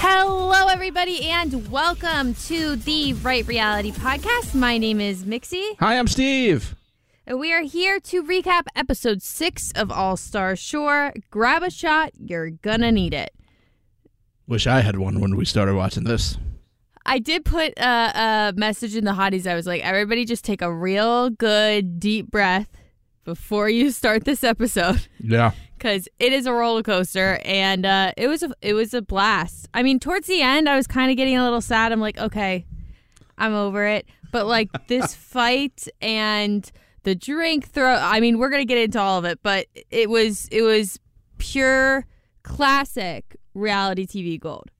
Hello, everybody, and welcome to the Right Reality Podcast. My name is Mixie, Hi, I'm Steve. and we are here to recap episode six of All Star Shore. Grab a shot, you're gonna need it. Wish I had one when we started watching this. I did put a, a message in the hotties. I was like, everybody just take a real good deep breath before you start this episode. Yeah. because it is a roller coaster and uh, it was a it was a blast. I mean, towards the end, I was kind of getting a little sad. I'm like, okay, I'm over it. But like this fight and the drink throw. I mean, we're gonna get into all of it, but it was it was pure classic reality TV gold.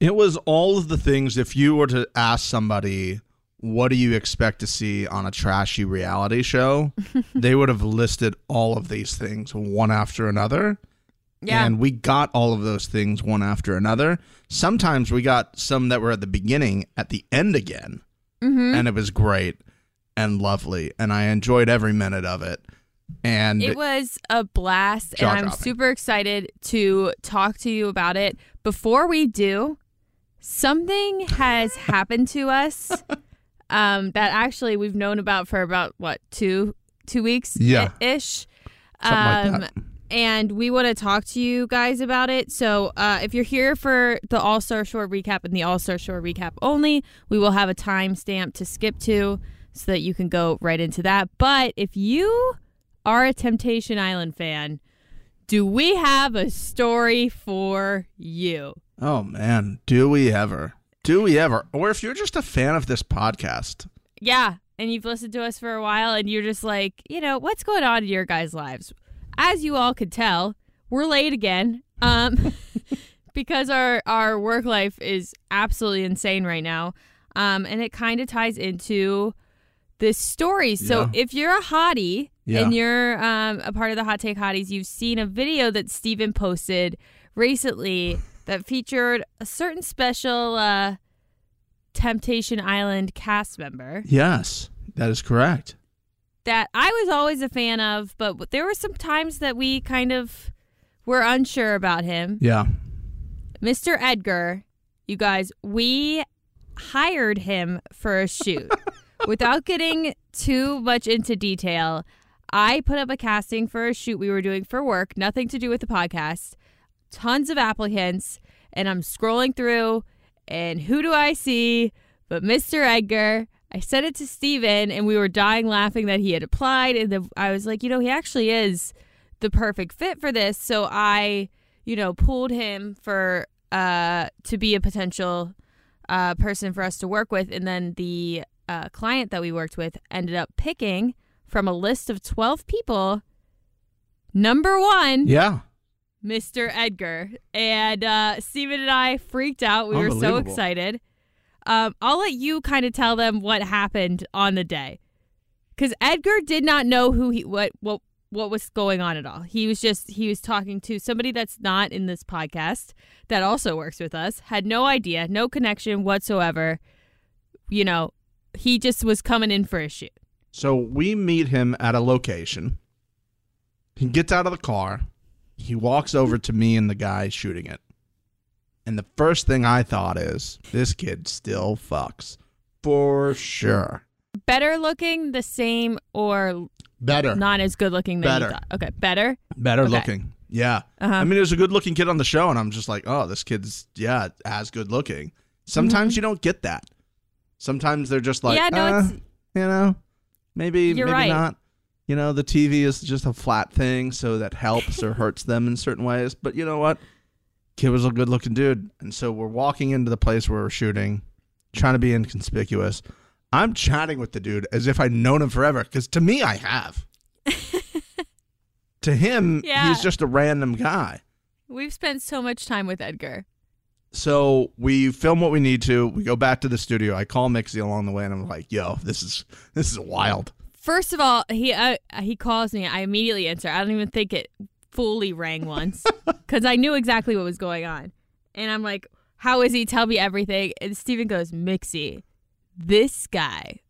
It was all of the things. If you were to ask somebody, what do you expect to see on a trashy reality show? they would have listed all of these things one after another. Yeah. And we got all of those things one after another. Sometimes we got some that were at the beginning, at the end again. Mm-hmm. And it was great and lovely. And I enjoyed every minute of it. And It was a blast, and I'm super excited to talk to you about it. Before we do, something has happened to us um, that actually we've known about for about what two two weeks Yeah. ish. Something like Um, that. and we want to talk to you guys about it. So, uh, if you're here for the All Star Shore recap and the All Star Shore recap only, we will have a timestamp to skip to so that you can go right into that. But if you are a Temptation Island fan, do we have a story for you? Oh, man. Do we ever? Do we ever? Or if you're just a fan of this podcast, Yeah. And you've listened to us for a while and you're just like, you know, what's going on in your guys' lives? As you all could tell, we're late again. Um because our our work life is absolutely insane right now. Um and it kind of ties into this story. So Yeah. if you're a hottie Yeah. and you're um, a part of the Hot Take Hotties, you've seen a video that Steven posted recently that featured a certain special uh, Temptation Island cast member yes, that is correct. that I was always a fan of, but there were some times that we kind of were unsure about him. Yeah. Mr. Edgar, you guys, we hired him for a shoot. Without getting too much into detail, I put up a casting for a shoot we were doing for work, nothing to do with the podcast. Tons of applicants, and I'm scrolling through, and who do I see but Mr. Edgar? I sent it to Steven, and we were dying laughing that he had applied. And the, I was like, you know, he actually is the perfect fit for this. So I, you know, pulled him for uh to be a potential uh person for us to work with, and then the uh, client that we worked with ended up picking from a list of twelve people. Number one, Yeah. Mr. Edgar. And uh, Steven and I freaked out. We were so excited. Um, I'll let you kind of tell them what happened on the day. Because Edgar did not know who he what what what was going on at all. He was just he was talking to somebody that's not in this podcast that also works with us. Had no idea, no connection whatsoever. You know, he just was coming in for a shoot. So we meet him at a location. He gets out of the car. He walks over to me and the guy shooting it. And the first thing I thought is, this kid still fucks. For sure. Better looking, the same, or Better. not as good looking than Better. you thought. Okay, better. Better Okay. looking. Yeah. Uh-huh. I mean, there's a good looking kid on the show, and I'm just like, oh, this kid's, yeah, as good looking. Sometimes you don't get that. Sometimes they're just like, Mm-hmm. Yeah, no, "Uh, you know, maybe, You're maybe right. not. You know, the TV is just a flat thing, so that helps or hurts them in certain ways. But you know what? Kid was a good looking dude. And so we're walking into the place where we're shooting, trying to be inconspicuous. I'm chatting with the dude as if I'd known him forever, because to me, I have. to him, Yeah. he's just a random guy. We've spent so much time with Edgar. So we film what we need to. We go back to the studio. I call Mixie along the way, and I'm like, "Yo, this is this is wild." First of all, he uh, he calls me. I immediately answer. I don't even think it fully rang once because I knew exactly what was going on. And I'm like, "How is he? Tell me everything." And Steven goes, "Mixie, this guy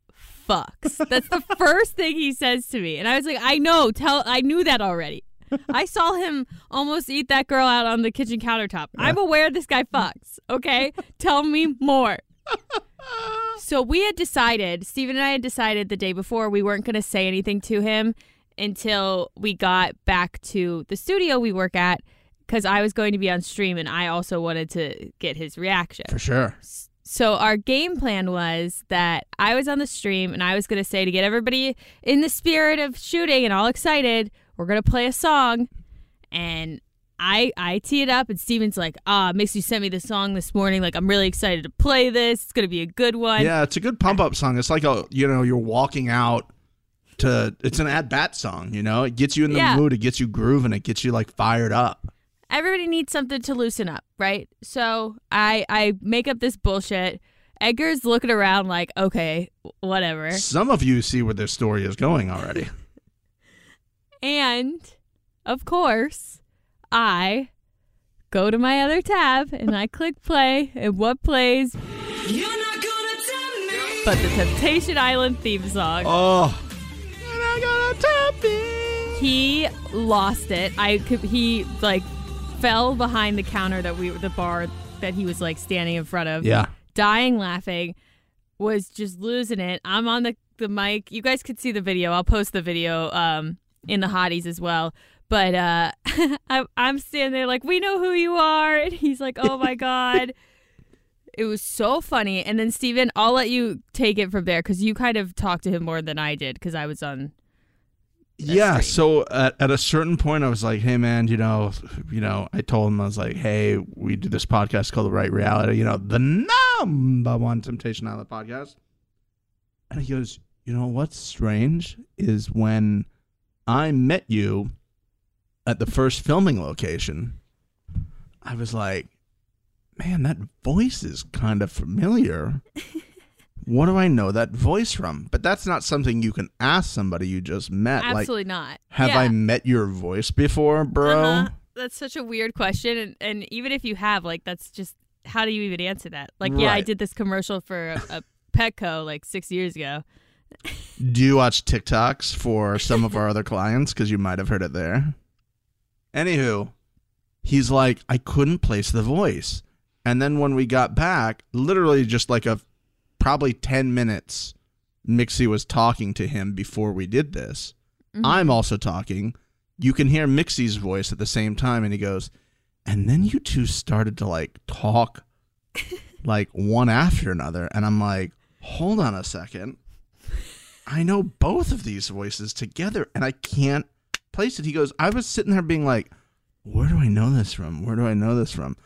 fucks. That's the first thing he says to me. And I was like, I know, tell I knew that already. I saw him almost eat that girl out on the kitchen countertop. I'm aware this guy fucks. Okay? tell me more. So we had decided, Steven and I had decided the day before we weren't going to say anything to him until we got back to the studio we work at because I was going to be on stream and I also wanted to get his reaction. For sure. So our game plan was that I was on the stream and I was going to say to get everybody in the spirit of shooting and all excited, we're going to play a song and I I tee it up and Steven's like, "Ah, Mixie sent me the song this morning. Like I'm really excited to play this. It's going to be a good one." Yeah, it's a good pump up song. It's like a you know you're walking out to. It's an at bat song. You know, it gets you in the Yeah. mood. It gets you grooving. It gets you like fired up. everybody needs something to loosen up, right? So I I make up this bullshit. Edgar's looking around like, okay, whatever. Some of you see where this story is going already. And of course, I go to my other tab and I click play, and what plays You're not gonna tell me. but the Temptation Island theme song? Oh. And I got a topping. He lost it. I could he like fell behind the counter that we the bar that he was like standing in front of. Yeah. dying laughing, was just losing it. I'm on the, the mic. You guys could see the video. I'll post the video um, in the hotties as well. But uh, I, I'm standing there like, we know who you are. And he's like, oh my God. it was so funny. And then, Steven, I'll let you take it from there because you kind of talked to him more than I did because I was on. Yeah. great. So at, at a certain point, I was like, "Hey, man, you know, you know," I told him I was like, "Hey, we do this podcast called The Right Reality. You know, the number one Temptation Island podcast." And he goes, "You know what's strange is when I met you at the first filming location, I was like, man, that voice is kind of familiar." What do I know that voice from? But that's not something you can ask somebody you just met. Like, Absolutely not. have Yeah. I met your voice before, bro? Uh-huh. That's such a weird question, and, and even if you have, like, that's just how do you even answer that? Like, yeah, I did this commercial for a, a Petco like six years ago. Do you watch TikToks for some of our other clients? Because you might have heard it there. Anywho, he's like, I couldn't place the voice. And then when we got back, literally just like a probably 10 minutes, Mixie was talking to him before we did this. Mm-hmm. I'm also talking. You can hear Mixie's voice at the same time. And he goes, and then you two started to like talk like one after another. And I'm like, hold on a second. I know both of these voices together and I can't place it. He goes, I was sitting there being like, where do I know this from? Where do I know this from?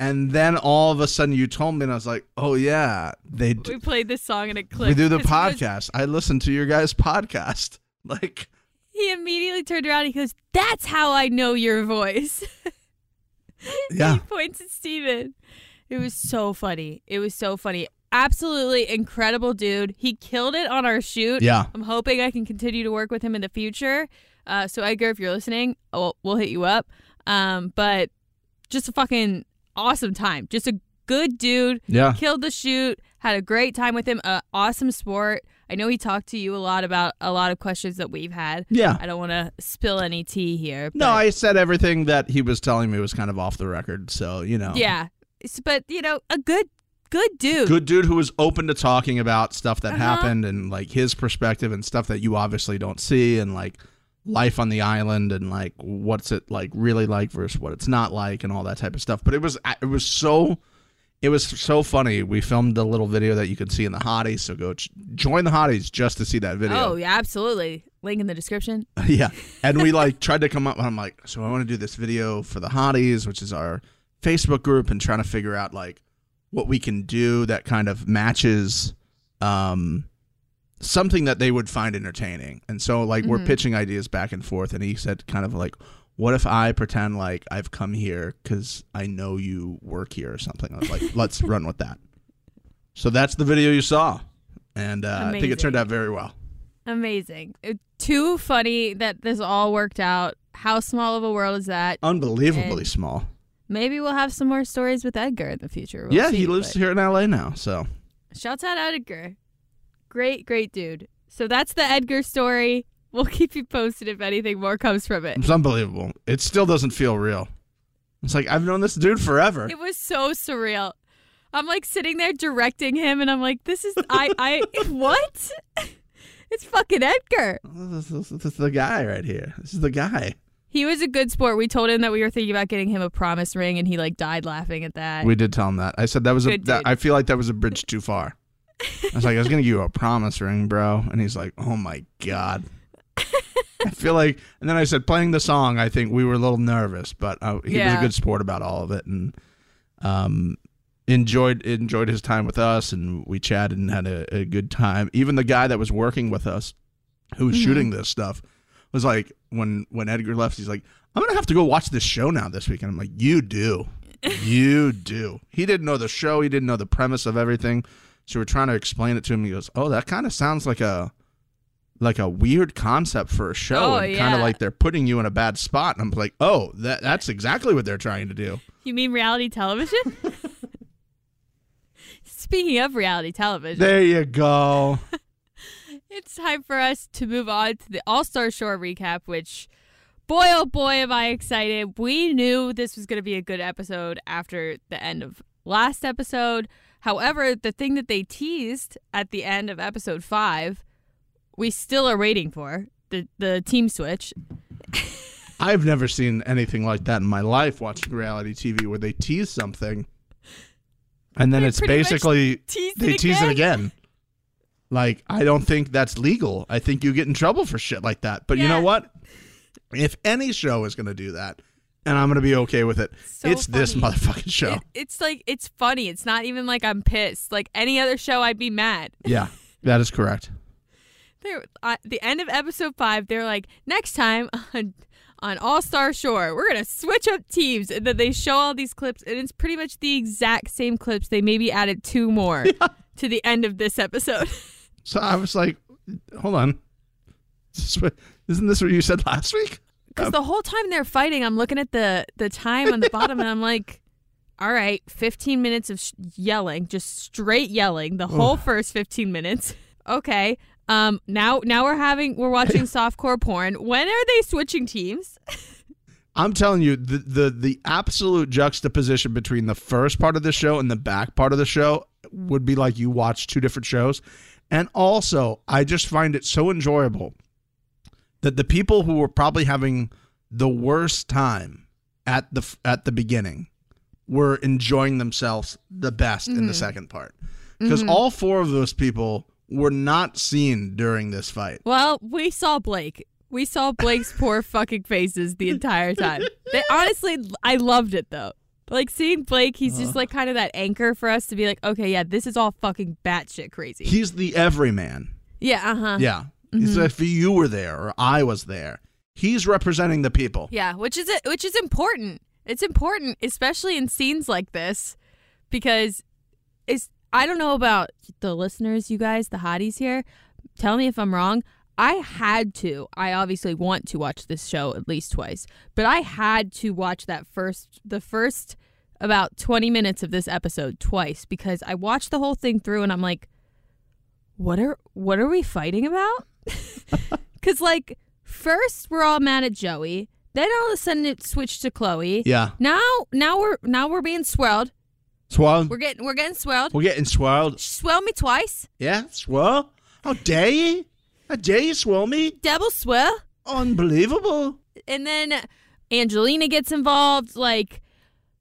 And then all of a sudden you told me, and I was like, oh, yeah, they do, We played this song and it clicked. we do the he was- podcast. I listened to your guys' podcast. Like, He immediately turned around. And he goes, "That's how I know your voice." yeah. he points at Steven. It was so funny. It was so funny. Absolutely incredible dude. He killed it on our shoot. Yeah. I'm hoping I can continue to work with him in the future. Uh, so Edgar, if you're listening, we'll, we'll hit you up. Um, but just a fucking awesome time. Just a good dude. Yeah. Killed the shoot. Had a great time with him. Uh, awesome sport. I know he talked to you a lot about a lot of questions that we've had. Yeah. I don't want to spill any tea here. No, I said everything that he was telling me was kind of off the record. So, you know. Yeah, but you know, a good, good dude. Good dude who was open to talking about stuff that Uh-huh. happened and like his perspective and stuff that you obviously don't see and like life on the island and like what's it like really like versus what it's not like and all that type of stuff. But it was it was so it was so funny. We filmed a little video that you can see in the hotties, so go ch- join the hotties just to see that video. Oh yeah, absolutely. Link in the description. yeah. And we like tried to come up and I'm like, so I want to do this video for the hotties, which is our Facebook group, and trying to figure out like what we can do that kind of matches um something that they would find entertaining. And so like we're pitching ideas back and forth and he said kind of like what if I pretend like I've come here cuz I know you work here or something. I was like, let's run with that. So that's the video you saw. And uh, I think it turned out very well. Amazing. It- too funny that this all worked out. How small of a world is that? Unbelievably And- small. Maybe we'll have some more stories with Edgar in the future. We'll yeah, see, he lives here in LA now. So Shouts out Edgar. Great, great dude. So that's the Edgar story. We'll keep you posted if anything more comes from it. It's unbelievable. It still doesn't feel real. It's like I've known this dude forever. It was so surreal. I'm like sitting there directing him, and I'm like, "This is I I what? It's fucking Edgar." This is, this is the guy right here. This is the guy. He was a good sport. We told him that we were thinking about getting him a promise ring, and he like died laughing at that. We did tell him that. I said that was a. That. I feel like that was a bridge too far. I was like, I was gonna give you a promise ring, bro, and he's like, Oh my god. I feel like, and then I said, playing the song. I think we were a little nervous, but uh, he was a good sport about all of it, and um, enjoyed enjoyed his time with us, and we chatted and had a, a good time. Even the guy that was working with us, who was Mm-hmm. shooting this stuff, was like, when when Edgar left, he's like, I'm gonna have to go watch this show now this weekend. I'm like, you do, you do. He didn't know the show. He didn't know the premise of everything. So we're trying to explain it to him. He goes, "Oh, that kind of sounds like a like a weird concept for a show, Oh, and kind of like they're putting you in a bad spot." And I'm like, "Oh, that that's exactly what they're trying to do." You mean reality television? Speaking of reality television, There you go. it's time for us to move on to the All Star Shore recap, which, boy, oh boy, am I excited. We knew this was going to be a good episode after the end of last episode. However, the thing that they teased at the end of episode five, we still are waiting for the, the team switch. I've never seen anything like that in my life watching reality TV where they tease something and then They it's basically they it tease it again. Like I don't think that's legal. I think you get in trouble for shit like that. But you know what? If any show is going to do that, and I'm going to be okay with it, So it's this motherfucking show. It- it's like, it's funny. It's not even like I'm pissed. Like any other show, I'd be mad. yeah, that is correct. They're at the end of episode five. They're like, next time on on All Star Shore, we're gonna switch up teams, and then they show all these clips, and it's pretty much the exact same clips. They maybe added two more to the end of this episode. So I was like, hold on. Is this what- Isn't this what you said last week? Because the whole time they're fighting, I'm looking at the the time on the bottom, and I'm like, all right, 15 minutes of sh- yelling, just straight yelling, the whole first 15 minutes. Okay. Um. Now, now we're having we're watching softcore porn. When are they switching teams? I'm telling you, the, the the absolute juxtaposition between the first part of the show and the back part of the show would be like you watch two different shows. And also, I just find it so enjoyable that the people who were probably having the worst time at the at the beginning were enjoying themselves the best in the mm-hmm. second part. Because mm-hmm. all four of those people were not seen during this fight. Well, we saw Blake. We saw Blake's poor fucking faces the entire time. They, honestly, I loved it though. Like seeing Blake, he's just uh-huh. like kind of that anchor for us to be like, okay, yeah, this is all fucking batshit crazy. He's the everyman. yeah, uh huh. Yeah. He's mm-hmm. if you were there or I was there, he's representing the people. Yeah, which is which is important. It's important, especially in scenes like this, because it's. I don't know about the listeners, you guys, the hotties here. Tell me if I'm wrong. I had to. I obviously want to watch this show at least twice, but I had to watch that first, the first about 20 minutes of this episode twice because I watched the whole thing through and I'm like, what are what are we fighting about? Because like first we're all mad at Joey, then all of a sudden it switched to Chloe. Yeah. Now now we're now we're being swirled. Swirl. We're getting we're getting swirled. We're getting swirled. Swirl me twice. Yeah, swirl. How dare you? How dare you swirl me? Double swirl. Unbelievable. And then Angelina gets involved. Like,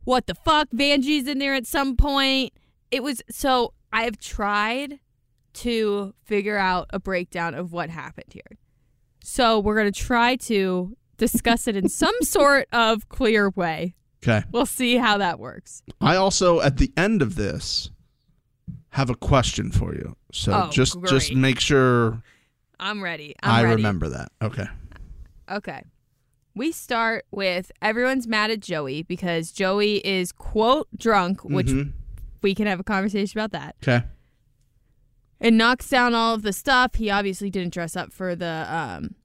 what the fuck? Vanjie's in there at some point. It was so I have tried to figure out a breakdown of what happened here. So we're gonna try to discuss it in some sort of clear way. Okay. We'll see how that works. I also at the end of this have a question for you. So Oh, just just make sure I'm ready. I'm i ready. remember that. Okay. Okay. We start with everyone's mad at Joey because Joey is quote drunk, which Mhm. we can have a conversation about that. Okay. And knocks down all of the stuff. He obviously didn't dress up for the um,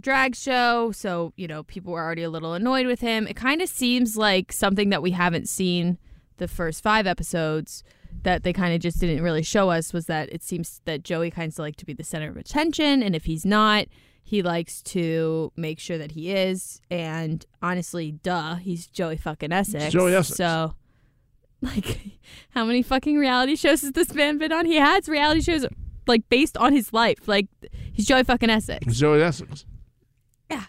drag show, so you know people were already a little annoyed with him. It kind of seems like something that we haven't seen the first five episodes that they kind of just didn't really show us was that it seems that Joey kind of like to be the center of attention, and if he's not, he likes to make sure that he is. And honestly, duh, he's Joey fucking Essex. Joey Essex. So, like, how many fucking reality shows has this man been on? He has reality shows like based on his life. Like, he's Joey fucking Essex. Joey Essex. Yeah.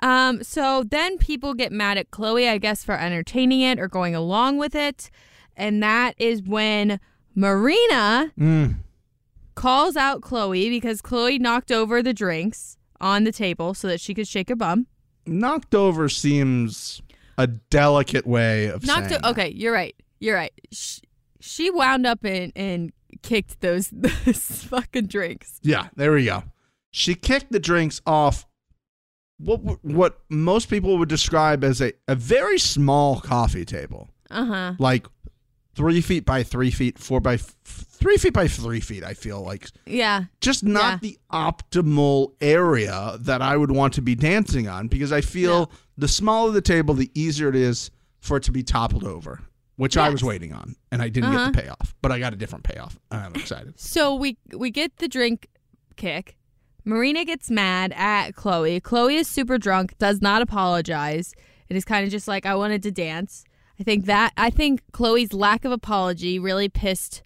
Um, so then people get mad at Chloe, I guess, for entertaining it or going along with it. And that is when Marina Mm. calls out Chloe because Chloe knocked over the drinks on the table so that she could shake her bum. Knocked over seems a delicate way of Knocked saying. o- okay, you're right. You're right. She, she wound up and, and kicked those, those fucking drinks. Yeah, there we go. She kicked the drinks off what what most people would describe as a, a very small coffee table, Uh huh. like three feet by three feet, four by f- three feet by three feet. I feel like Yeah. just not Yeah. the optimal area that I would want to be dancing on because I feel the smaller the table, the easier it is for it to be toppled over, which I was waiting on, and I didn't Uh-huh. get the payoff, but I got a different payoff. and I'm excited. So we we get the drink kick. Marina gets mad at Chloe. Chloe is super drunk, does not apologize. It is kind of just like I wanted to dance. I think that I think Chloe's lack of apology really pissed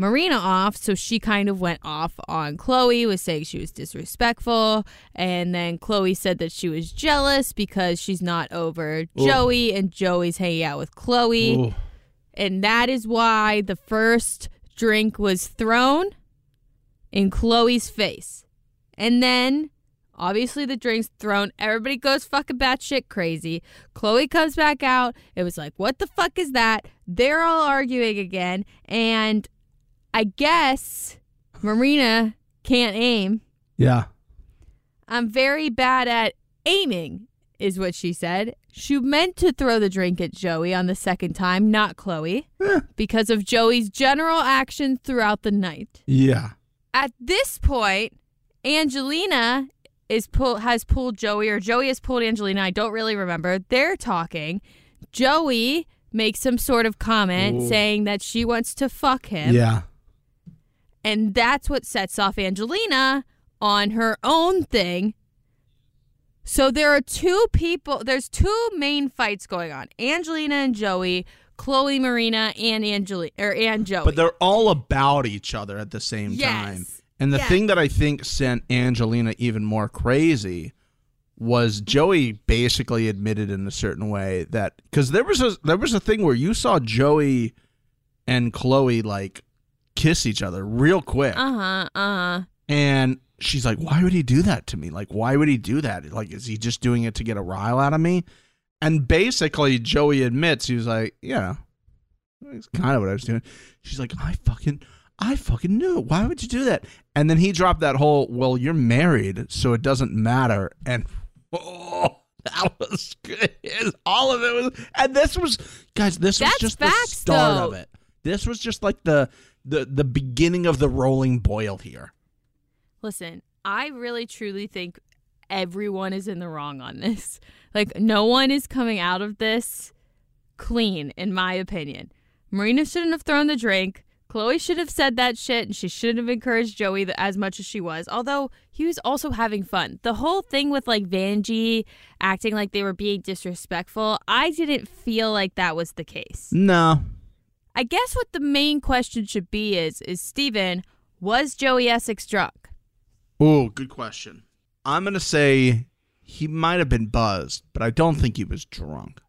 Marina off, so she kind of went off on Chloe, was saying she was disrespectful, and then Chloe said that she was jealous because she's not over Joey and Joey's hanging out with Chloe. Ooh. And that is why the first drink was thrown in Chloe's face. And then, obviously, the drink's thrown. Everybody goes fucking batshit crazy. Chloe comes back out. It was like, what the fuck is that? They're all arguing again. And I guess Marina can't aim. Yeah. I'm very bad at aiming, is what she said. She meant to throw the drink at Joey on the second time, not Chloe, eh. because of Joey's general actions throughout the night. Yeah. At this point, Angelina is pull has pulled Joey, or Joey has pulled Angelina. I don't really remember. They're talking. Joey makes some sort of comment Ooh. saying that she wants to fuck him. Yeah. And that's what sets off Angelina on her own thing. So there are two people, there's two main fights going on Angelina and Joey, Chloe Marina and Angelina, or and Joey. But they're all about each other at the same Yes. time. And the Yes. thing that I think sent Angelina even more crazy was Joey basically admitted in a certain way that because there was a there was a thing where you saw Joey and Chloe like kiss each other real quick, uh huh, uh huh. and she's like, "Why would he do that to me? Like, why would he do that? Like, is he just doing it to get a rile out of me?" And basically, Joey admits he was like, "Yeah, it's kind of what I was doing." She's like, "I fucking." I fucking knew. it. Why would you do that? And then he dropped that whole, well, you're married, so it doesn't matter. And oh, that was good. All of it was, and this was, guys, this was just facts, the start though. of it. This was just like the the the beginning of the rolling boil here. Listen, I really truly think everyone is in the wrong on this. Like, no one is coming out of this clean, in my opinion. Marina shouldn't have thrown the drink. Chloe should have said that shit, and she shouldn't have encouraged Joey as much as she was. Although he was also having fun. The whole thing with like Vanjie acting like they were being disrespectful, I didn't feel like that was the case. No, I guess what the main question should be is: Is Steven, was Joey Essex drunk? Oh, good question. I'm gonna say he might have been buzzed, but I don't think he was drunk.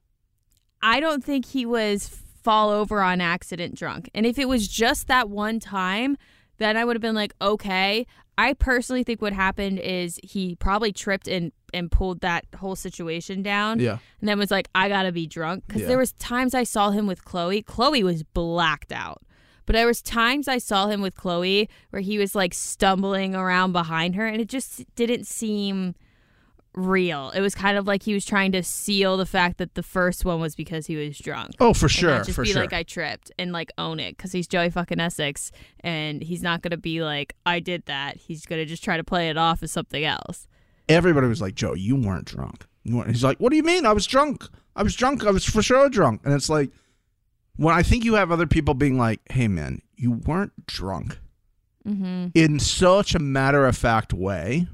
I don't think he was fall over on accident drunk. And if it was just that one time, then I would have been like, okay. I personally think what happened is he probably tripped and and pulled that whole situation down. Yeah. And then was like, I gotta be drunk. Because Yeah. there was times I saw him with Chloe. Chloe was blacked out. But there was times I saw him with Chloe where he was like stumbling around behind her and it just didn't seem real. It was kind of like he was trying to seal the fact that the first one was because he was drunk. Oh, for sure, just for be sure. like I tripped and like own it because he's Joey fucking Essex and he's not gonna be like I did that. He's gonna just try to play it off as something else. Everybody was like, "Joe, you weren't drunk." You weren't. He's like, "What do you mean? I was drunk. I was drunk. I was for sure drunk." And it's like, when I think you have other people being like, "Hey, man, you weren't drunk," Mm-hmm. in such a matter of fact way.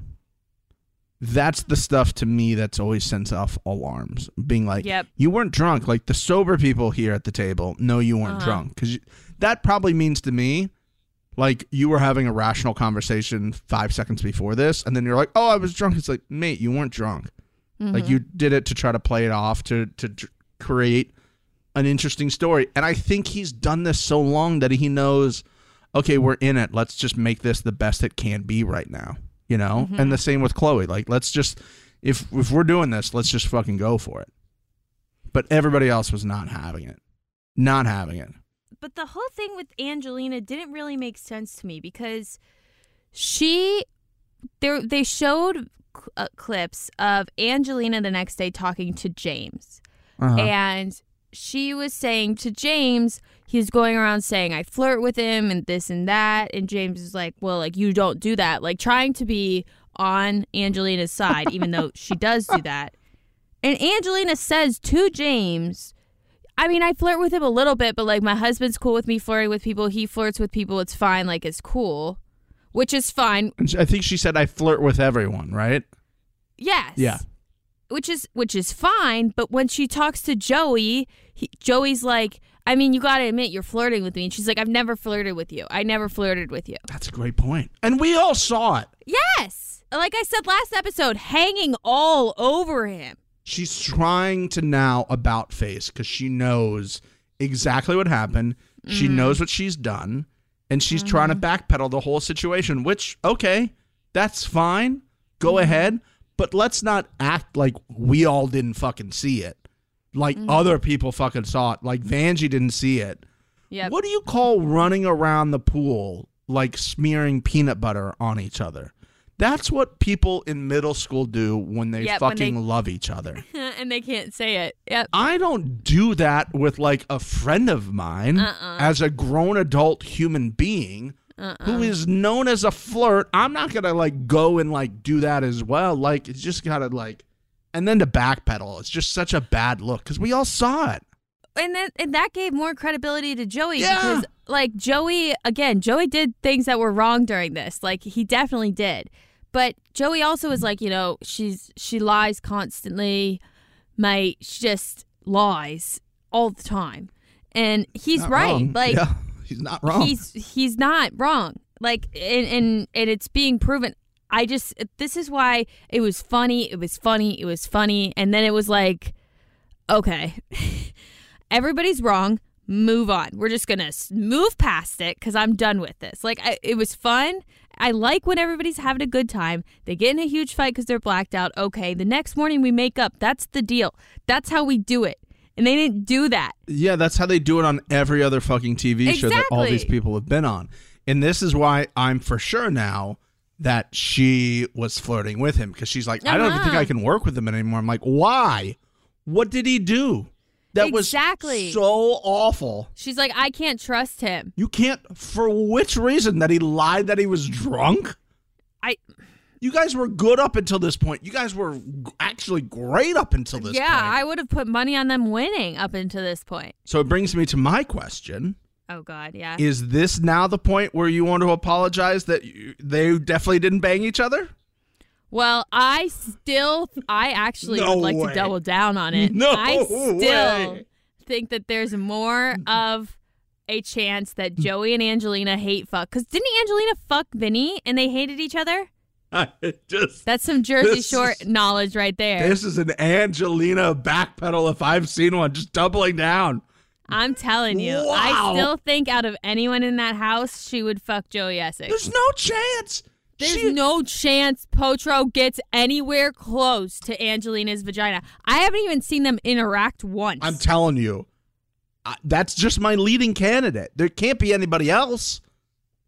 That's the stuff to me that's always sends off alarms. Being like, Yep. you weren't drunk. Like the sober people here at the table know you weren't Uh-huh. drunk because that probably means to me, like you were having a rational conversation five seconds before this, and then you're like, "Oh, I was drunk." It's like, mate, you weren't drunk. Like mm-hmm. you did it to try to play it off to to create an interesting story. And I think he's done this so long that he knows, okay, we're in it. Let's just make this the best it can be right now. You know? Mm-hmm. And the same with Chloe. Like let's just if if we're doing this, let's just fucking go for it. But everybody else was not having it. Not having it. But the whole thing with Angelina didn't really make sense to me because she there they showed cl- uh, clips of Angelina the next day talking to James. Uh-huh. and she was saying to James he's going around saying I flirt with him and this and that. And James is like well like you don't do that. Like trying to be on Angelina's side even though she does do that. And Angelina says to James I mean, I flirt with him a little bit, but like my husband's cool with me flirting with people. He flirts with people. It's fine. Like it's cool, which is fine. I think she said I flirt with everyone, right? Yes. Yeah. Which is which is fine. But when she talks to Joey, he, Joey's like, I mean, you got to admit you're flirting with me, and she's like, I've never flirted with you. I never flirted with you. That's a great point. And we all saw it. Yes. Like I said last episode, hanging all over him. She's trying to now about face because she knows exactly what happened. She mm. knows what she's done, and she's trying to mm-hmm. backpedal the whole situation. Which okay, that's fine. Go mm-hmm. ahead, but let's not act like we all didn't fucking see it. Like mm-hmm. other people fucking saw it. Like Vanjie didn't see it. Yep. What do you call running around the pool like smearing peanut butter on each other? That's what people in middle school do when they when fucking they- love each other. and they can't say it. Yep. I don't do that with like a friend of mine Uh-uh. as a grown adult human being who uh-uh. is known as a flirt. I'm not gonna like go and like do that as well. Like it's just gotta like, and then to backpedal. It's just such a bad look because we all saw it. and then and that gave more credibility to Joey Yeah. because like Joey again, Joey did things that were wrong during this. Like he definitely did. But Joey also is like, you know, she's she lies constantly. Mate, she just lies all the time. And he's Not right. wrong. Like yeah, he's not wrong. he's he's not wrong. Like and, and and it's being proven. I just this is why it was funny. It was funny. It was funny. And then it was like, okay, everybody's wrong. Move on. We're just gonna move past it because I'm done with this. Like I, it was fun. I like when everybody's having a good time. They get in a huge fight because they're blacked out. Okay, the next morning we make up. That's the deal. That's how we do it. And they didn't do that. Yeah, that's how they do it on every other fucking TV show that all these people have been on. And this is why I'm for sure now that she was flirting with him because she's like, I don't even think Uh-huh. I can work with him anymore. I'm like, why? What did he do? That Exactly. was so awful. She's like, I can't trust him. You can't, for which reason? That he lied that he was drunk? I You guys were good up until this point. You guys were actually great up until this point. yeah, point. I would have put money on them winning up until this point. so it brings me to my question. Oh God, yeah. Is this now the point where you want to apologize that you, they definitely didn't bang each other? Well, I still, I actually No would like way. to double down on it. No I still way. think that there's more of a chance that hmm. Joey and Angelina hate fuck. Because didn't Angelina fuck Vinny and they hated each other? I just That's some Jersey Shore is- knowledge right there. this is an Angelina backpedal if I've seen one, just doubling down. I'm telling you, Wow. I still think out of anyone in that house, she would fuck Joey Essex. There's no chance. There's She- no chance Potro gets anywhere close to Angelina's vagina. I haven't even seen them interact once. I'm telling you, I, that's just my leading candidate. There can't be anybody else.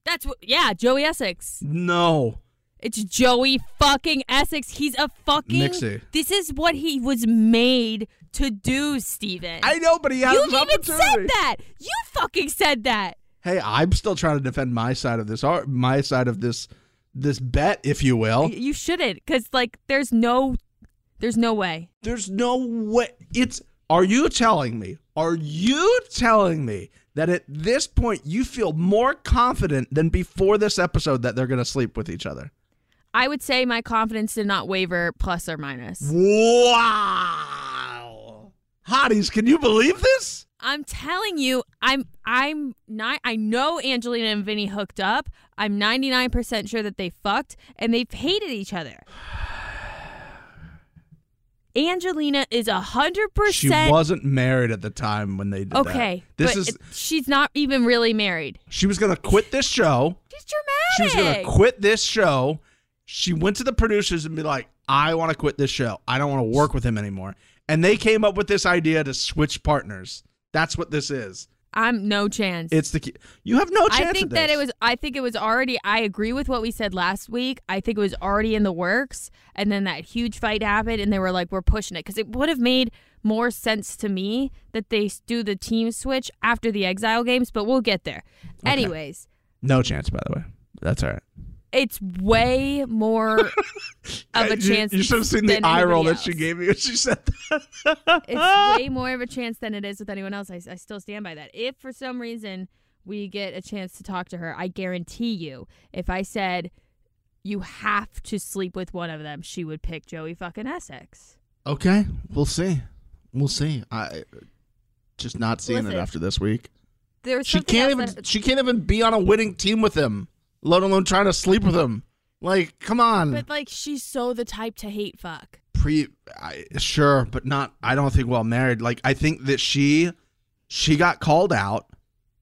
That's what. Yeah, Joey Essex. No. It's Joey fucking Essex. He's a fucking. Mixie. This is what he was made to do, Steven. I know, but he has you even said that. You fucking said that. Hey, I'm still trying to defend my side of this, my side of this, this bet, if you will. You shouldn't, because like, there's no, there's no way. There's no way. It's Are you telling me? Are you telling me that at this point you feel more confident than before this episode that they're going to sleep with each other? I would say my confidence did not waver, plus or minus. Wow. Hotties, can you believe this? I'm telling you, I'm I'm not I know Angelina and Vinny hooked up. I'm 99% sure that they fucked and they've hated each other. Angelina is a hundred percent. She wasn't married at the time when they did that. okay. This but is she's not even really married. she was going to quit this show. She's dramatic. She was going to quit this show. She went to the producers and be like, "I want to quit this show. I don't want to work with him anymore." And they came up with this idea to switch partners. That's what this is. I'm no chance. It's the key. You have no chance. I think that it was. I think it was already. I agree with what we said last week. I think it was already in the works, and then that huge fight happened, and they were like, "We're pushing it," because it would have made more sense to me that they do the team switch after the exile games. But we'll get there. Anyways, no chance. By the way, that's all right. It's way more of a chance. You, should have seen the eye roll anybody that she gave me when she said that. it's way more of a chance than it is with anyone else. I, I still stand by that. If for some reason we get a chance to talk to her, I guarantee you, if I said you have to sleep with one of them, she would pick Joey fucking Essex. Okay, we'll see. We'll see. I just not seeing Listen. it after this week. There's She can't even. that- She can't even be on a winning team with him, let alone trying to sleep with him. Like, come on. but like she's so the type to hate fuck. Pre, I, sure, but not. I don't think well married. Like, I think that she, she got called out.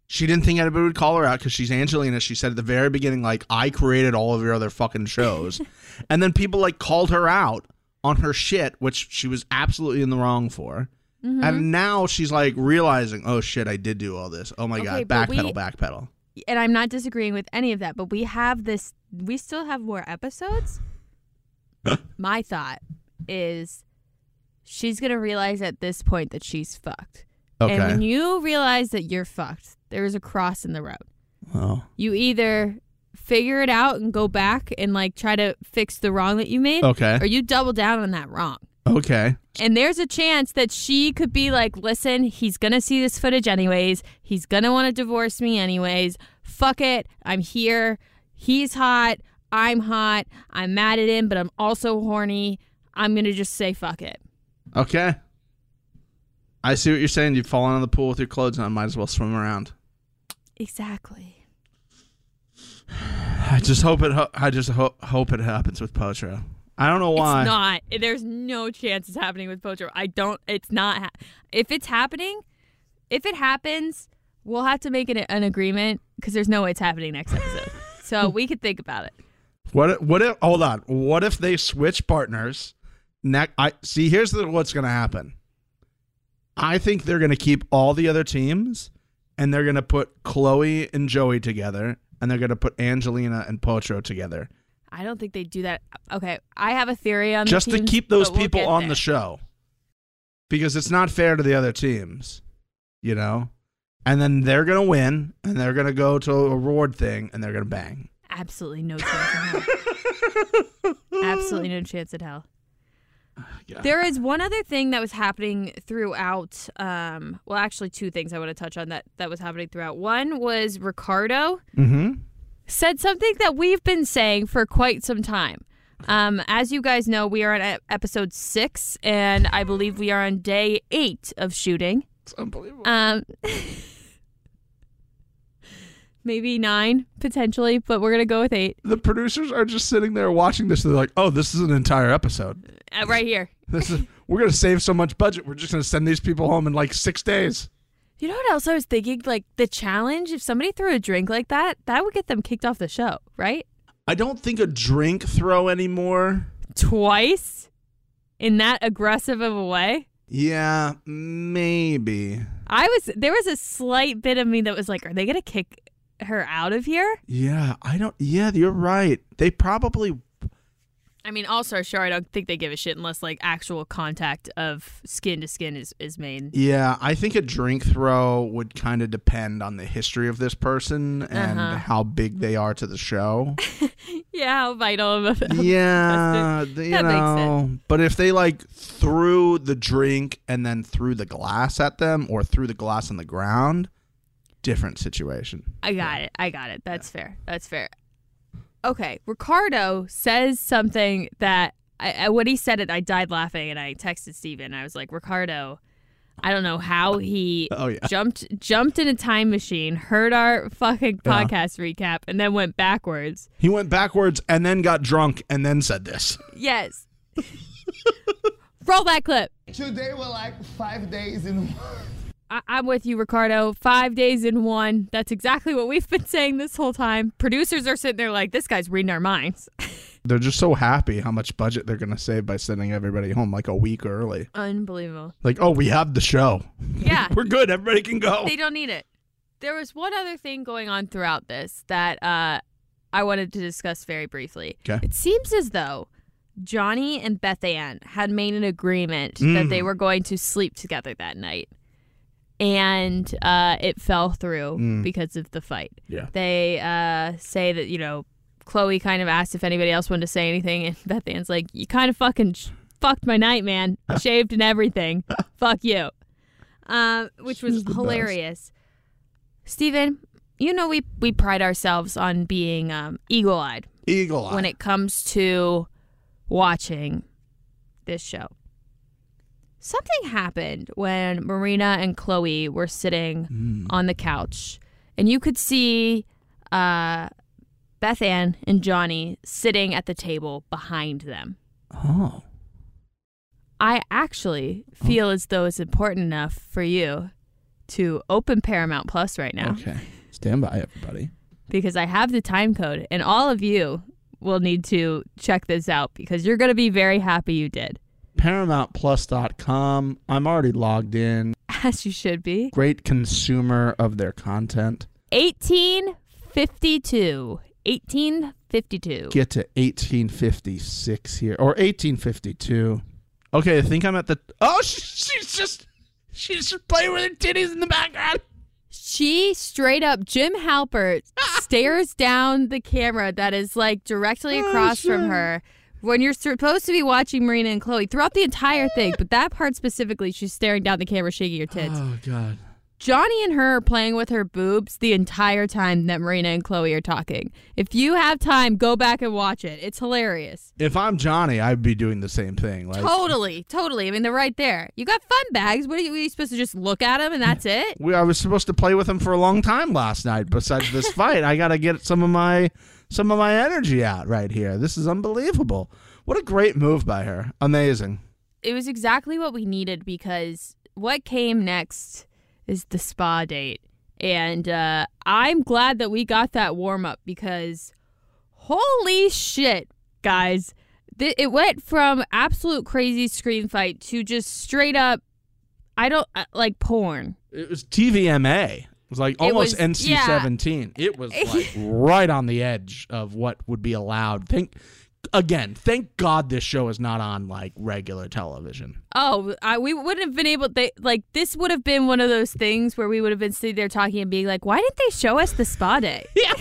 She didn't think anybody would call her out because she's Angelina. She said at the very beginning, like, I created all of your other fucking shows, and then people like called her out on her shit, which she was absolutely in the wrong for. Mm-hmm. And now she's like realizing, oh shit, I did do all this. Oh my Okay, god, but we- backpedal, backpedal. And I'm not disagreeing with any of that, but we have this. We still have more episodes. My thought is, she's gonna realize at this point that she's fucked. Okay. And when you realize that you're fucked, there is a cross in the road. oh. You either figure it out and go back and like try to fix the wrong that you made, Okay. or you double down on that wrong. Okay. And there's a chance that she could be like, listen, he's going to see this footage anyways. He's going to want to divorce me anyways. Fuck it. I'm here. He's hot. I'm hot. I'm mad at him, but I'm also horny. I'm going to just say fuck it. Okay. I see what you're saying. You've fallen in the pool with your clothes on. I might as well swim around. Exactly. I just hope it. Ho- I just ho- hope it happens with Potro. I don't know why. It's not. There's no chance it's happening with Potro. I don't. It's not. Ha- if it's happening, if it happens, we'll have to make an, an agreement because there's no way it's happening next episode. so we could think about it. What? What if? Hold on. What if they switch partners? Next, I see. Here's the, what's going to happen. I think they're going to keep all the other teams, and they're going to put Chloe and Joey together, and they're going to put Angelina and Potro together, I don't think they do that. Okay, I have a theory on the just to keep those but we'll people on there. the show, because it's not fair to the other teams, you know. And then they're going to win, and they're going to go to a reward thing, and they're going to bang. Absolutely no chance. Absolutely no chance in hell. Yeah. There is one other thing that was happening throughout. Um, well, actually, two things I want to touch on that that was happening throughout. One was Ricardo Mm-hmm. Said something that we've been saying for quite some time. Um, as you guys know, we are on episode six, and I believe we are on day eight of shooting. It's unbelievable. Um, maybe nine potentially, but we're gonna go with eight the producers are just sitting there watching this. They're like, "Oh, this is an entire episode. uh, right here. This is we're gonna save so much budget. We're just gonna send these people home in like six days." You know what else I was thinking? Like the challenge. If somebody threw a drink like that, that would get them kicked off the show, right? I don't think a drink throw anymore. Twice in that aggressive of a way. Yeah, maybe. I was there was a slight bit of me that was like, are they gonna kick her out of here? Yeah, I don't. Yeah, you're right. They probably. I mean, All Star Show, I don't think they give a shit unless like actual contact of skin to skin is, is made. Yeah, I think a drink throw would kind of depend on the history of this person and Uh-huh. how big they are to the show. Yeah, how vital of a yeah, the- you That know. But if they like threw the drink and then threw the glass at them or threw the glass on the ground, different situation. I got it. I got it. That's fair. That's fair. Okay, Ricardo says something that I, I, when he said it, I died laughing, and I texted Steven. I was like, Ricardo, I don't know how he Oh yeah. jumped jumped in a time machine, heard our fucking Yeah. podcast recap, and then went backwards. He went backwards and then got drunk and then said this. Yes. Roll that clip. Today were like five days in one. I- I'm with you, Ricardo. Five days in one. That's exactly what we've been saying this whole time. Producers are sitting there like, this guy's reading our minds. They're just so happy how much budget they're going to save by sending everybody home like a week early. Unbelievable. Like, oh, we have the show. Yeah. We're good. Everybody can go. they don't need it. There was one other thing going on throughout this that uh, I wanted to discuss very briefly. Okay. It seems as though Johnny and Beth Ann had made an agreement that they were going to sleep together that night. And uh, it fell through because of the fight. Yeah. They uh, say that, you know, Chloe kind of asked if anybody else wanted to say anything. And Beth Ann's like, You kind of fucking sh- fucked my night, man. Shaved and everything. Fuck you. Um, which was She's the best. hilarious. Steven, you know we we pride ourselves on being um, eagle eyed Eagle eye. when it comes to watching this show. Something happened when Marina and Chloe were sitting on the couch, and you could see uh, Beth Ann and Johnny sitting at the table behind them. oh. I actually feel as though it's important enough for you to open Paramount Plus right now Okay. Stand by, everybody. because I have the time code, and all of you will need to check this out because you're going to be very happy you did, ParamountPlus.com. I'm already logged in. as you should be. Great consumer of their content. 1852. 1852. Get to 1856 here or 1852. Okay, I think I'm at the. Oh, she, she's just she's just playing with her titties in the background. She straight up, Jim Halpert stares down the camera that is like directly oh, across from her when you're supposed to be watching Marina and Chloe throughout the entire thing, but that part specifically, she's staring down the camera, shaking her tits. Oh God. Johnny and her are playing with her boobs the entire time that Marina and Chloe are talking. If you have time, go back and watch it. It's hilarious. If I'm Johnny, I'd be doing the same thing. Like Totally, totally. I mean, they're right there. You got fun bags. What are you, are you supposed to just look at them and that's it? we, I was supposed to play with him for a long time last night. Besides this fight, I got to get some of my some of my energy out right here. This is unbelievable. What a great move by her. Amazing. It was exactly what we needed because what came next is the spa date. And uh, I'm glad that we got that warm up because holy shit, guys. Th- it went from absolute crazy screen fight to just straight up, I don't uh, like porn. It was TVMA. It was like almost was- NC-17. It was like right on the edge of what would be allowed. Think again. Thank God this show is not on like regular television. Oh, I, we wouldn't have been able. They like this would have been one of those things where we would have been sitting there talking and being like, "Why didn't they show us the spa day?" Yeah.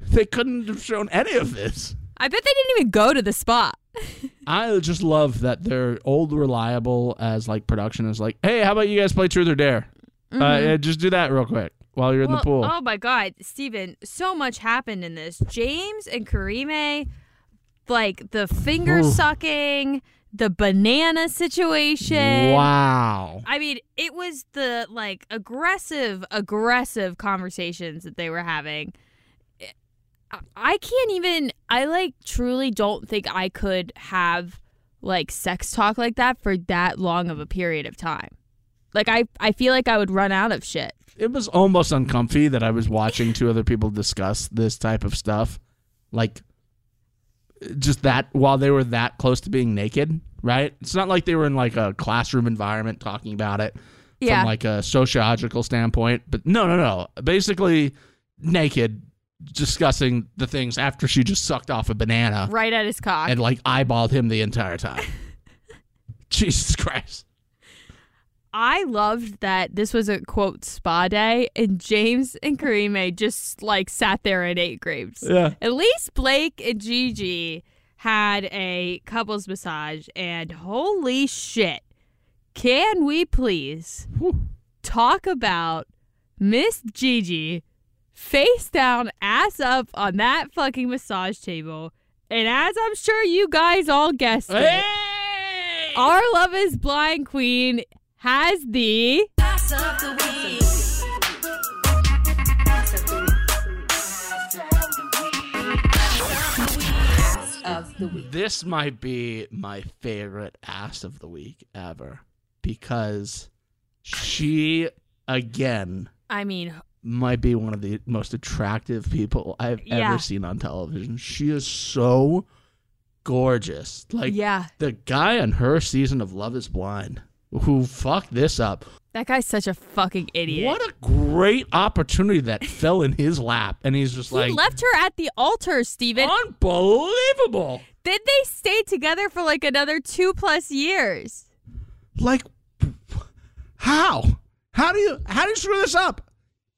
they couldn't have shown any of this. I bet they didn't even go to the spa. I just love that they're old reliable as like production is like, hey, how about you guys play truth or dare? Uh, yeah, just do that real quick while you're in the pool. Oh my God, Steven, so much happened in this. James and Karime, like the finger Ooh. sucking, the banana situation. wow. I mean, it was the like aggressive, aggressive conversations that they were having. I can't even. I like truly don't think I could have like sex talk like that for that long of a period of time. Like I, I feel like I would run out of shit. It was almost uncomfy that I was watching two other people discuss this type of stuff. Like just that while they were that close to being naked, right? It's not like they were in like a classroom environment talking about it Yeah. from like a sociological standpoint, but no, no, no. Basically naked discussing the things after she just sucked off a banana right at his cock. and like eyeballed him the entire time. Jesus Christ. I loved that this was a quote spa day, and James and Karime just like sat there and ate grapes. Yeah. At least Blake and Gigi had a couples massage, and holy shit, can we please talk about Miss Gigi face down, ass up on that fucking massage table? And as I'm sure you guys all guessed it, our Love is Blind Queen has the This might be my favorite ass of the week ever because she again I mean, might be one of the most attractive people I've Yeah. ever seen on television. She is so gorgeous. Like yeah, the guy on her season of Love is Blind who fucked this up. that guy's such a fucking idiot. What a great opportunity that fell in his lap and he's just he like left her at the altar, Steven. unbelievable. Did they stay together for like another two plus years. Like, how? How do you how do you screw this up?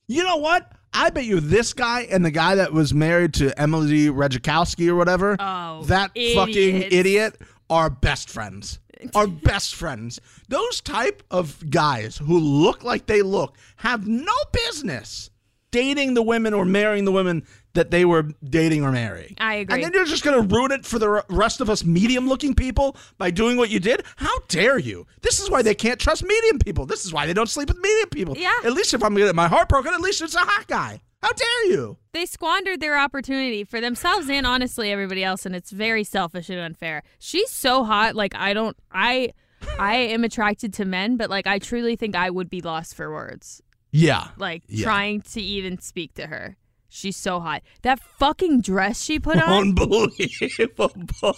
You know what? I bet you this guy and the guy that was married to Emily Ratajkowski or whatever, Oh, that fucking idiot, are best friends. Are best friends. Those type of guys who look like they look have no business dating the women or marrying the women that they were dating or marrying. I agree. And then you're just going to ruin it for the rest of us medium looking people by doing what you did? How dare you? This is why they can't trust medium people. This is why they don't sleep with medium people. Yeah. At least if I'm going to get my heart broken, at least it's a hot guy. How dare you? They squandered their opportunity for themselves and honestly everybody else, and it's very selfish and unfair. She's so hot, like I don't, I, I am attracted to men, but like I truly think I would be lost for words, Yeah. like Yeah. trying to even speak to her. She's so hot. That fucking dress she put on. Unbelievable.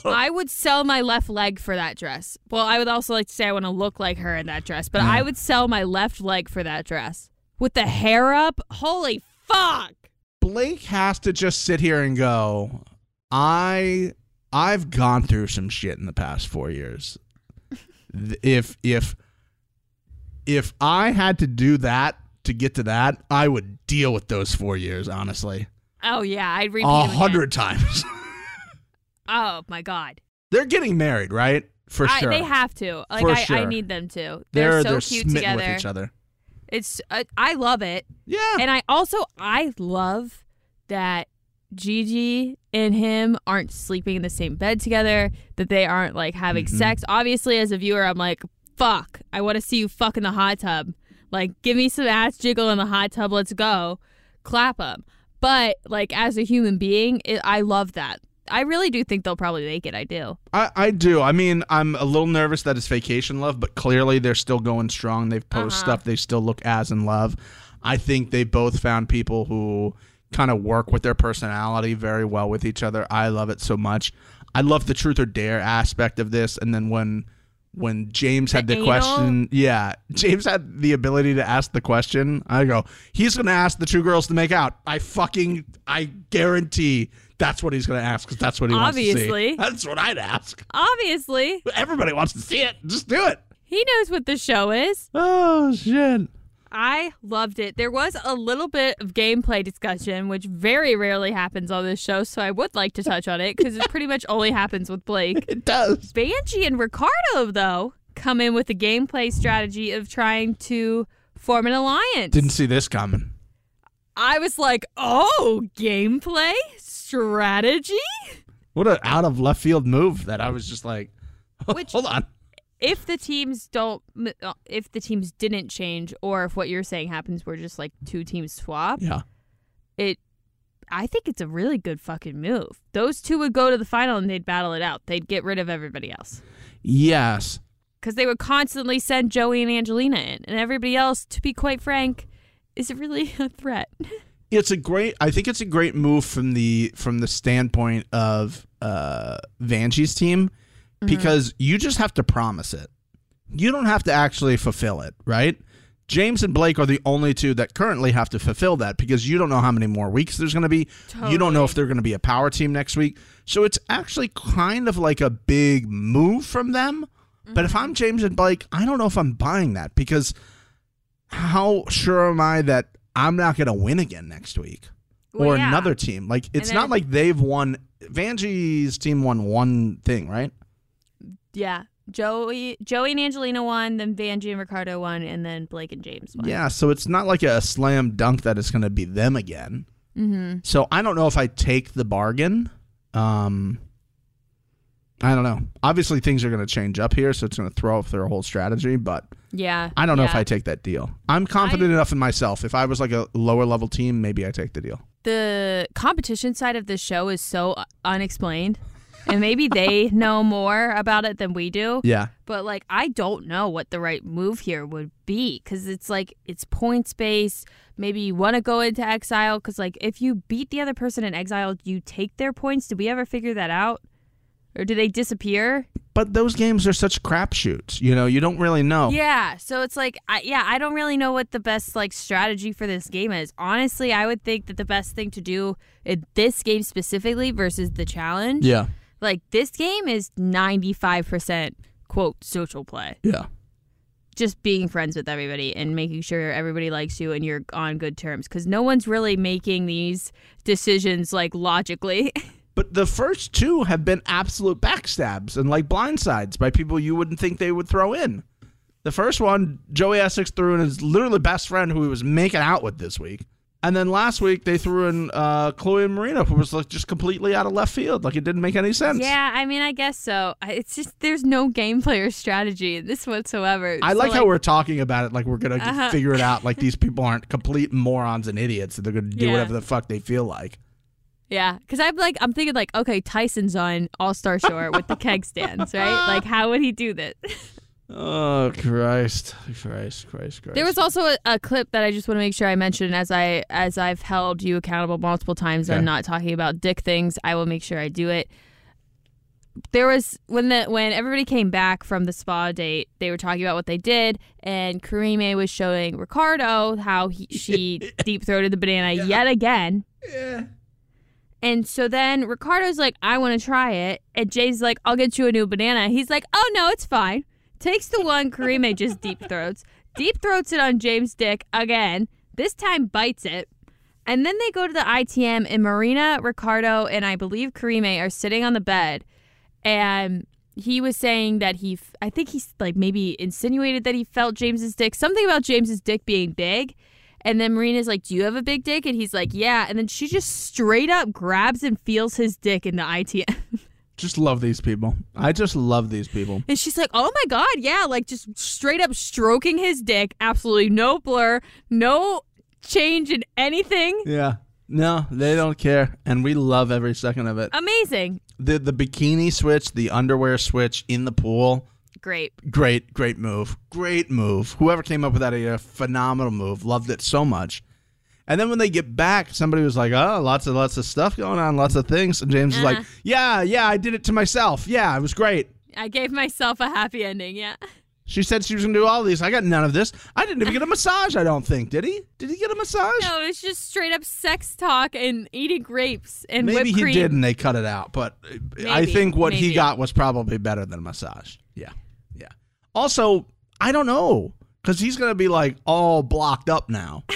I would sell my left leg for that dress. Well, I would also like to say I want to look like her in that dress, but mm. I would sell my left leg for that dress. With the hair up? Holy fuck. Blake has to just sit here and go, I I've gone through some shit in the past 4 years. If if if I had to do that to get to that, I would deal with those 4 years, honestly. Oh yeah, I'd repeat A hundred times. Oh my god. They're getting married, right? For I, sure. They have to. Like I, I need them to. they're They're, so they're cute together. with each other. It's uh, I love it. Yeah. And I also I love that Gigi and him aren't sleeping in the same bed together, that they aren't like having Mm-hmm. sex. Obviously as a viewer I'm like, "Fuck. I want to see you fuck in the hot tub." Like, give me some ass jiggle in the hot tub. Let's go. Clap them. But like as a human being, it, I love that. I really do think they'll probably make it. I do. I, I do. I mean, I'm a little nervous that it's vacation love, but clearly they're still going strong. They've posted Uh-huh. stuff. They still look as in love. I think they both found people who kind of work with their personality very well with each other. I love it so much. I love the truth or dare aspect of this. And then when when James had The the, anal? question, yeah, James had the ability to ask the question. I go, he's gonna ask the two girls to make out. I fucking, I guarantee that's what he's gonna ask because that's what he Obviously. wants to see. That's what I'd ask. Obviously, Everybody wants to see it. Just do it. he knows what the show is. Oh shit. I loved it. There was a little bit of gameplay discussion, which very rarely happens on this show, so I would like to touch on it because it pretty much only happens with Blake. It does. Vanjie and Ricardo, though, come in with a gameplay strategy of trying to form an alliance. Didn't see this coming. I was like, oh, gameplay? Strategy? What an out of left field move that I was just like, Which- hold on. if the teams don't uh, if the teams didn't change or if what you're saying happens we're just like two teams swap Yeah. it i think it's a really good fucking move those two would go to the final and they'd battle it out they'd get rid of everybody else Yes. because they would constantly send joey and angelina in and everybody else to be quite frank is it really a threat It's a great I think it's a great move from the from the standpoint of uh Vanjie's team because you just have to promise it. You don't have to actually fulfill it, right? James and Blake are the only two that currently have to fulfill that because you don't know how many more weeks there's going to be. You don't know if they're going to be a power team next week. So it's actually kind of like a big move from them. But if I'm James and Blake, I don't know if I'm buying that because how sure am I that I'm not going to win again next week Well, or yeah. another team? Like it's then- not like they've won. Vanjie's team won one thing, right? Yeah. Joey, Joey and Angelina won, then Vanjie and Ricardo won, and then Blake and James won. Yeah, so it's not like a slam dunk that it's going to be them again. Mm-hmm. So I don't know if I take the bargain. Um, I don't know. Obviously, things are going to change up here, so it's going to throw off their whole strategy. But Yeah. I don't know if. I take that deal. I'm confident enough in myself. If I was like a lower level team, maybe I take the deal. the competition side of the show is so unexplained. And maybe they know more about it than we do. Yeah, But like I don't know what the right move here would be cuz it's like it's points based. Maybe you want to go into exile cuz like if you beat the other person in exile, you take their points. Did we ever figure that out? Or do they disappear? but those games are such crapshoots. You know, you don't really know. Yeah, so it's like, I, yeah, I don't really know what the best like strategy for this game is. Honestly, I would think that the best thing to do in this game specifically versus the challenge, Yeah, like this game is ninety five percent quote social play, yeah. just being friends with everybody and making sure everybody likes you and you're on good terms because no one's really making these decisions like logically. But the first two have been absolute backstabs and like blindsides by people you wouldn't think they would throw in. The first one, Joey Essex threw in his literally best friend who he was making out with this week. And then last week they threw in uh, Chloe Marino, who was like just completely out of left field. Like it didn't make any sense. yeah, I mean, I guess so. It's just there's no gameplay or strategy in this whatsoever. I So, like, how we're talking about it like we're gonna Uh-huh. figure it out. Like these people aren't complete morons and idiots. They're gonna do Yeah. whatever the fuck they feel like. Yeah, because I'm like, I'm thinking like, okay, Tyson's on All Star Shore with the keg stands, right? Like, how would he do this? Oh Christ, Christ, Christ, Christ. There was also a, a clip that I just want to make sure I mention as I as I've held you accountable multiple times Okay. on not talking about dick things. I will make sure I do it. There was when the when everybody came back from the spa date, they were talking about what they did, and Karime was showing Ricardo how he, she deep throated the banana yet again. And so then Ricardo's like, I want to try it. And Jay's like, I'll get you a new banana. He's like, oh, no, it's fine. Takes the one Karime just deep throats, deep throats it on James' dick again. This time bites it. And then they go to the ITM, and Marina, Ricardo, and I believe Karime are sitting on the bed. And he was saying that he, I think he's like maybe insinuated that he felt James's dick, something about James's dick being big. And then Marina's like, Do you have a big dick? And he's like, Yeah. And then she just straight up grabs and feels his dick in the ITM. just love these people. I just love these people. And she's like, Oh my God. Yeah. Like just straight up stroking his dick. Absolutely no blur, no change in anything. Yeah. No, they don't care, and we love every second of it. Amazing. The the bikini switch, the underwear switch in the pool, Great. great, great move, great move. Whoever came up with that idea, phenomenal move. Loved it so much. And then when they get back, somebody was like, "Oh, lots of lots of stuff going on, lots of things." And James is like, Uh-huh. "Yeah, yeah, I did it to myself. Yeah, it was great." I gave myself a happy ending. Yeah. She said she was gonna do all these. I got none of this. I didn't even get a massage. I don't think. Did he? Did he get a massage? No, it's just straight up sex talk and eating grapes and Maybe he did and they cut it out, but uh, I think what he got was probably better than a massage. Yeah. Also, I don't know cuz he's going to be like all blocked up now.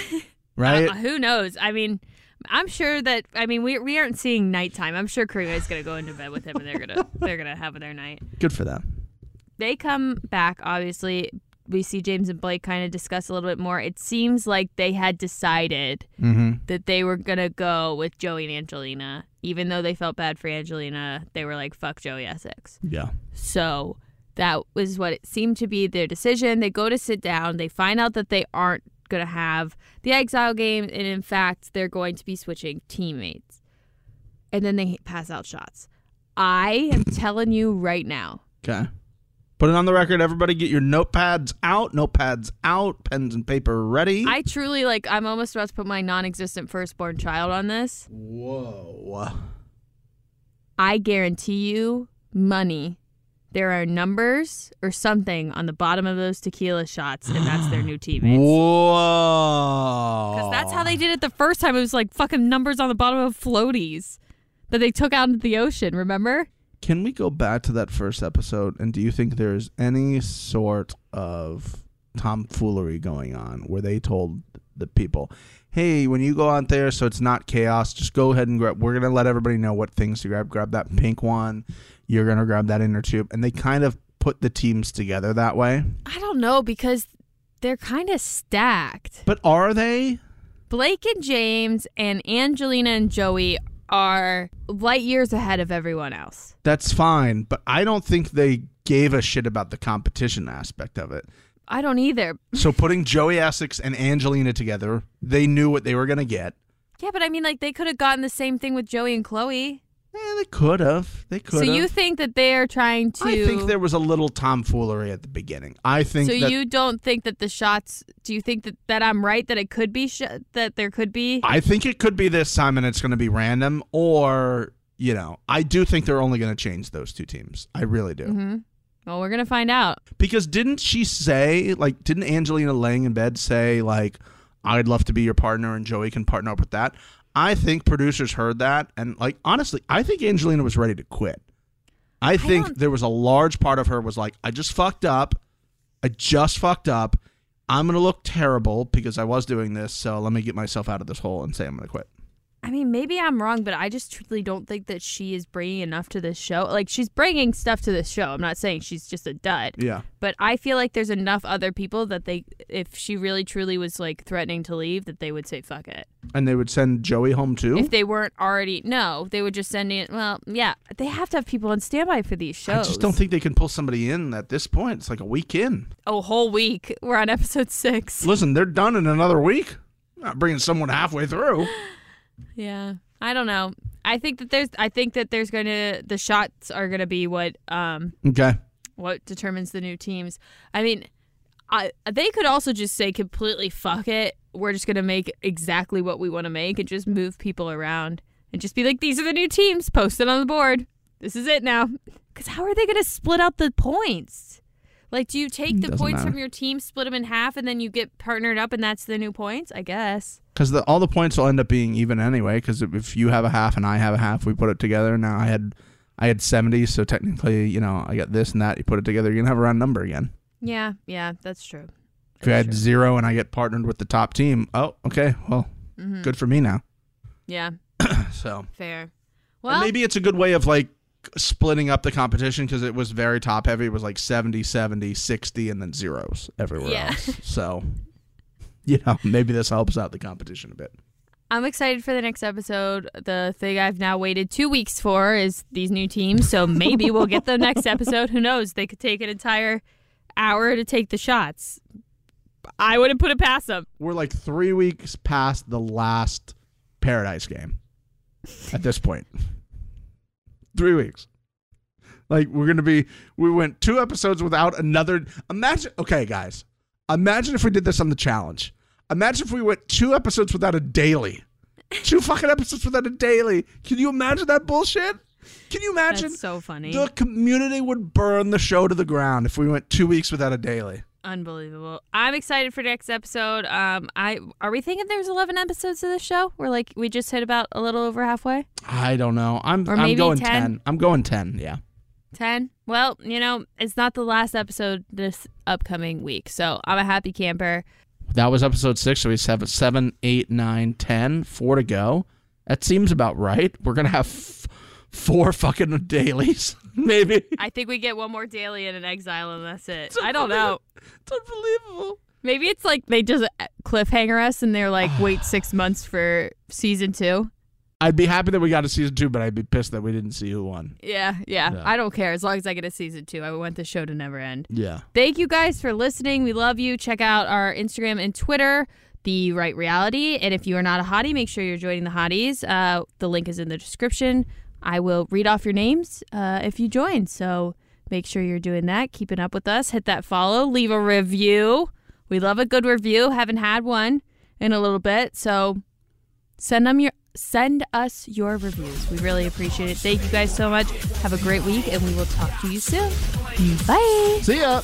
Right? Uh, who knows? I mean, I'm sure that I mean we we aren't seeing nighttime. I'm sure Karime is gonna go into bed with him and they're gonna they're gonna have their night. Good for them. They come back. Obviously, we see James and Blake kind of discuss a little bit more. It seems like they had decided Mhm. that they were gonna go with Joey and Angelina, even though they felt bad for Angelina. They were like, "Fuck Joey Essex." Yeah. So that was what it seemed to be their decision. They go to sit down. They find out that they aren't going to have the exile game. And in fact, they're going to be switching teammates. And then they pass out shots. I am telling you right now. Okay. Put it on the record everybody get your notepads out, notepads out, pens and paper ready. I truly like, I'm almost about to put my non existent firstborn child on this. Whoa. I guarantee you money there are numbers or something on the bottom of those tequila shots, and that's their new teammates. Whoa. Because that's how they did it the first time. It was like fucking numbers on the bottom of floaties that they took out into the ocean. Remember? Can we go back to that first episode? And do you think there's any sort of tomfoolery going on where they told the people, "Hey, when you go out there, so it's not chaos, just go ahead and grab. We're gonna let everybody know what things to grab. Grab that pink one. You're gonna grab that inner tube." And they kind of put the teams together that way. I don't know because they're kind of stacked. But are they? Blake and James and Angelina and Joey are light years ahead of everyone else. That's fine, but I don't think they gave a shit about the competition aspect of it. I don't either. So putting Joey Essex and Angelina together, they knew what they were gonna get. Yeah, but I mean, like they could have gotten the same thing with Joey and Chloe. Yeah, they could have. They could So you think that they are trying to? I think there was a little tomfoolery at the beginning. I think So that you don't think that the shots? Do you think that, that I'm right that it could be sh- that there could be? I think it could be this time and it's going to be random or, you know, I do think they're only going to change those two teams. I really do. hmm Well, we're gonna find out. Because didn't she say like didn't Angelina laying in bed say like I'd love to be your partner and Joey can partner up with that? I think producers heard that and like honestly, I think Angelina was ready to quit. I think don't- there was a large part of her was like I just fucked up. I just fucked up. I'm going to look terrible because I was doing this, so let me get myself out of this hole and say I'm to quit. I mean, maybe I'm wrong, but I just truly don't think that she is bringing enough to this show. Like, she's bringing stuff to this show. I'm not saying she's just a dud, Yeah. but I feel like there's enough other people that they, if she really truly was like threatening to leave, that they would say fuck it. And they would send Joey home too? If they weren't already, no, they would just send in. Well, yeah, they have to have people on standby for these shows. I just don't think they can pull somebody in at this point. It's like a week in. a whole week. We're on episode six. Listen, they're done in another week. not bringing someone halfway through. Yeah. I don't know. I think that there's I think that there's going to the shots are going to be what um Okay. what determines the new teams. I mean, I they could also just say completely fuck it. We're just going to make exactly what we want to make and just move people around and just be like these are the new teams posted on the board. This is it now. Cuz how are they going to split out the points? Like do you take the Doesn't points matter. from your team, split them in half and then you get partnered up and that's the new points? I guess. Because the, all the points will end up being even anyway. Because if you have a half and I have a half, we put it together. Now I had, I had seventy, so technically, you know, I got this and that. You put it together, you're gonna have a round number again. Yeah, yeah, that's true. If you That's had true. zero and I get partnered with the top team, oh, okay, well, Mhm. good for me now. Yeah, So fair. And Well, maybe it's a good way of like splitting up the competition because it was very top heavy. It was like 70, 70, 60, and then zeros everywhere Yeah. else. So, you know, maybe this helps out the competition a bit. I'm excited for the next episode. The thing I've now waited two weeks for is these new teams, so maybe we'll get the next episode. Who knows? They could take an entire hour to take the shots. I wouldn't put it past them. We're like three weeks past the last Paradise game at this point. Three weeks. Like, we're going to be, we went two episodes without another. Imagine, okay, guys, imagine if we did this on the challenge. Imagine if we went two episodes without a daily. Two fucking episodes without a daily. Can you imagine that bullshit? Can you imagine? That's so funny. the community would burn the show to the ground if we went two weeks without a daily. Unbelievable. I'm excited for next episode. Um, I are we thinking there's 11 episodes of this show? We're like we just hit about a little over halfway. I don't know. I'm Or I'm going 10. 10. I'm going 10, yeah. 10. Well, you know, it's not the last episode this upcoming week, so I'm a happy camper. That was episode 6, so we have 7, 8, 9, 10, 4 to go. That seems about right. We're going to have four fucking dailies, maybe. I think we get one more daily and an exile, and that's it. I don't know. It's unbelievable. Maybe it's like they just cliffhanger us and they're like, wait six months for season two. I'd be happy that we got a season 2, but I'd be pissed that we didn't see who won. Yeah, yeah, Yeah. I don't care. As long as I get a season two, I want the show to never end. Yeah. Thank you guys for listening. We love you. Check out our Instagram and Twitter, The Right Reality. And if you are not a hottie, make sure you're joining the hotties. Uh, the link is in the description. I will read off your names uh, if you join. So make sure you're doing that, keeping up with us. Hit that follow, leave a review. We love a good review. Haven't had one in a little bit, so send them your send us your reviews. We really appreciate it. Thank you guys so much. Have a great week, and we will talk to you soon. Bye. See ya.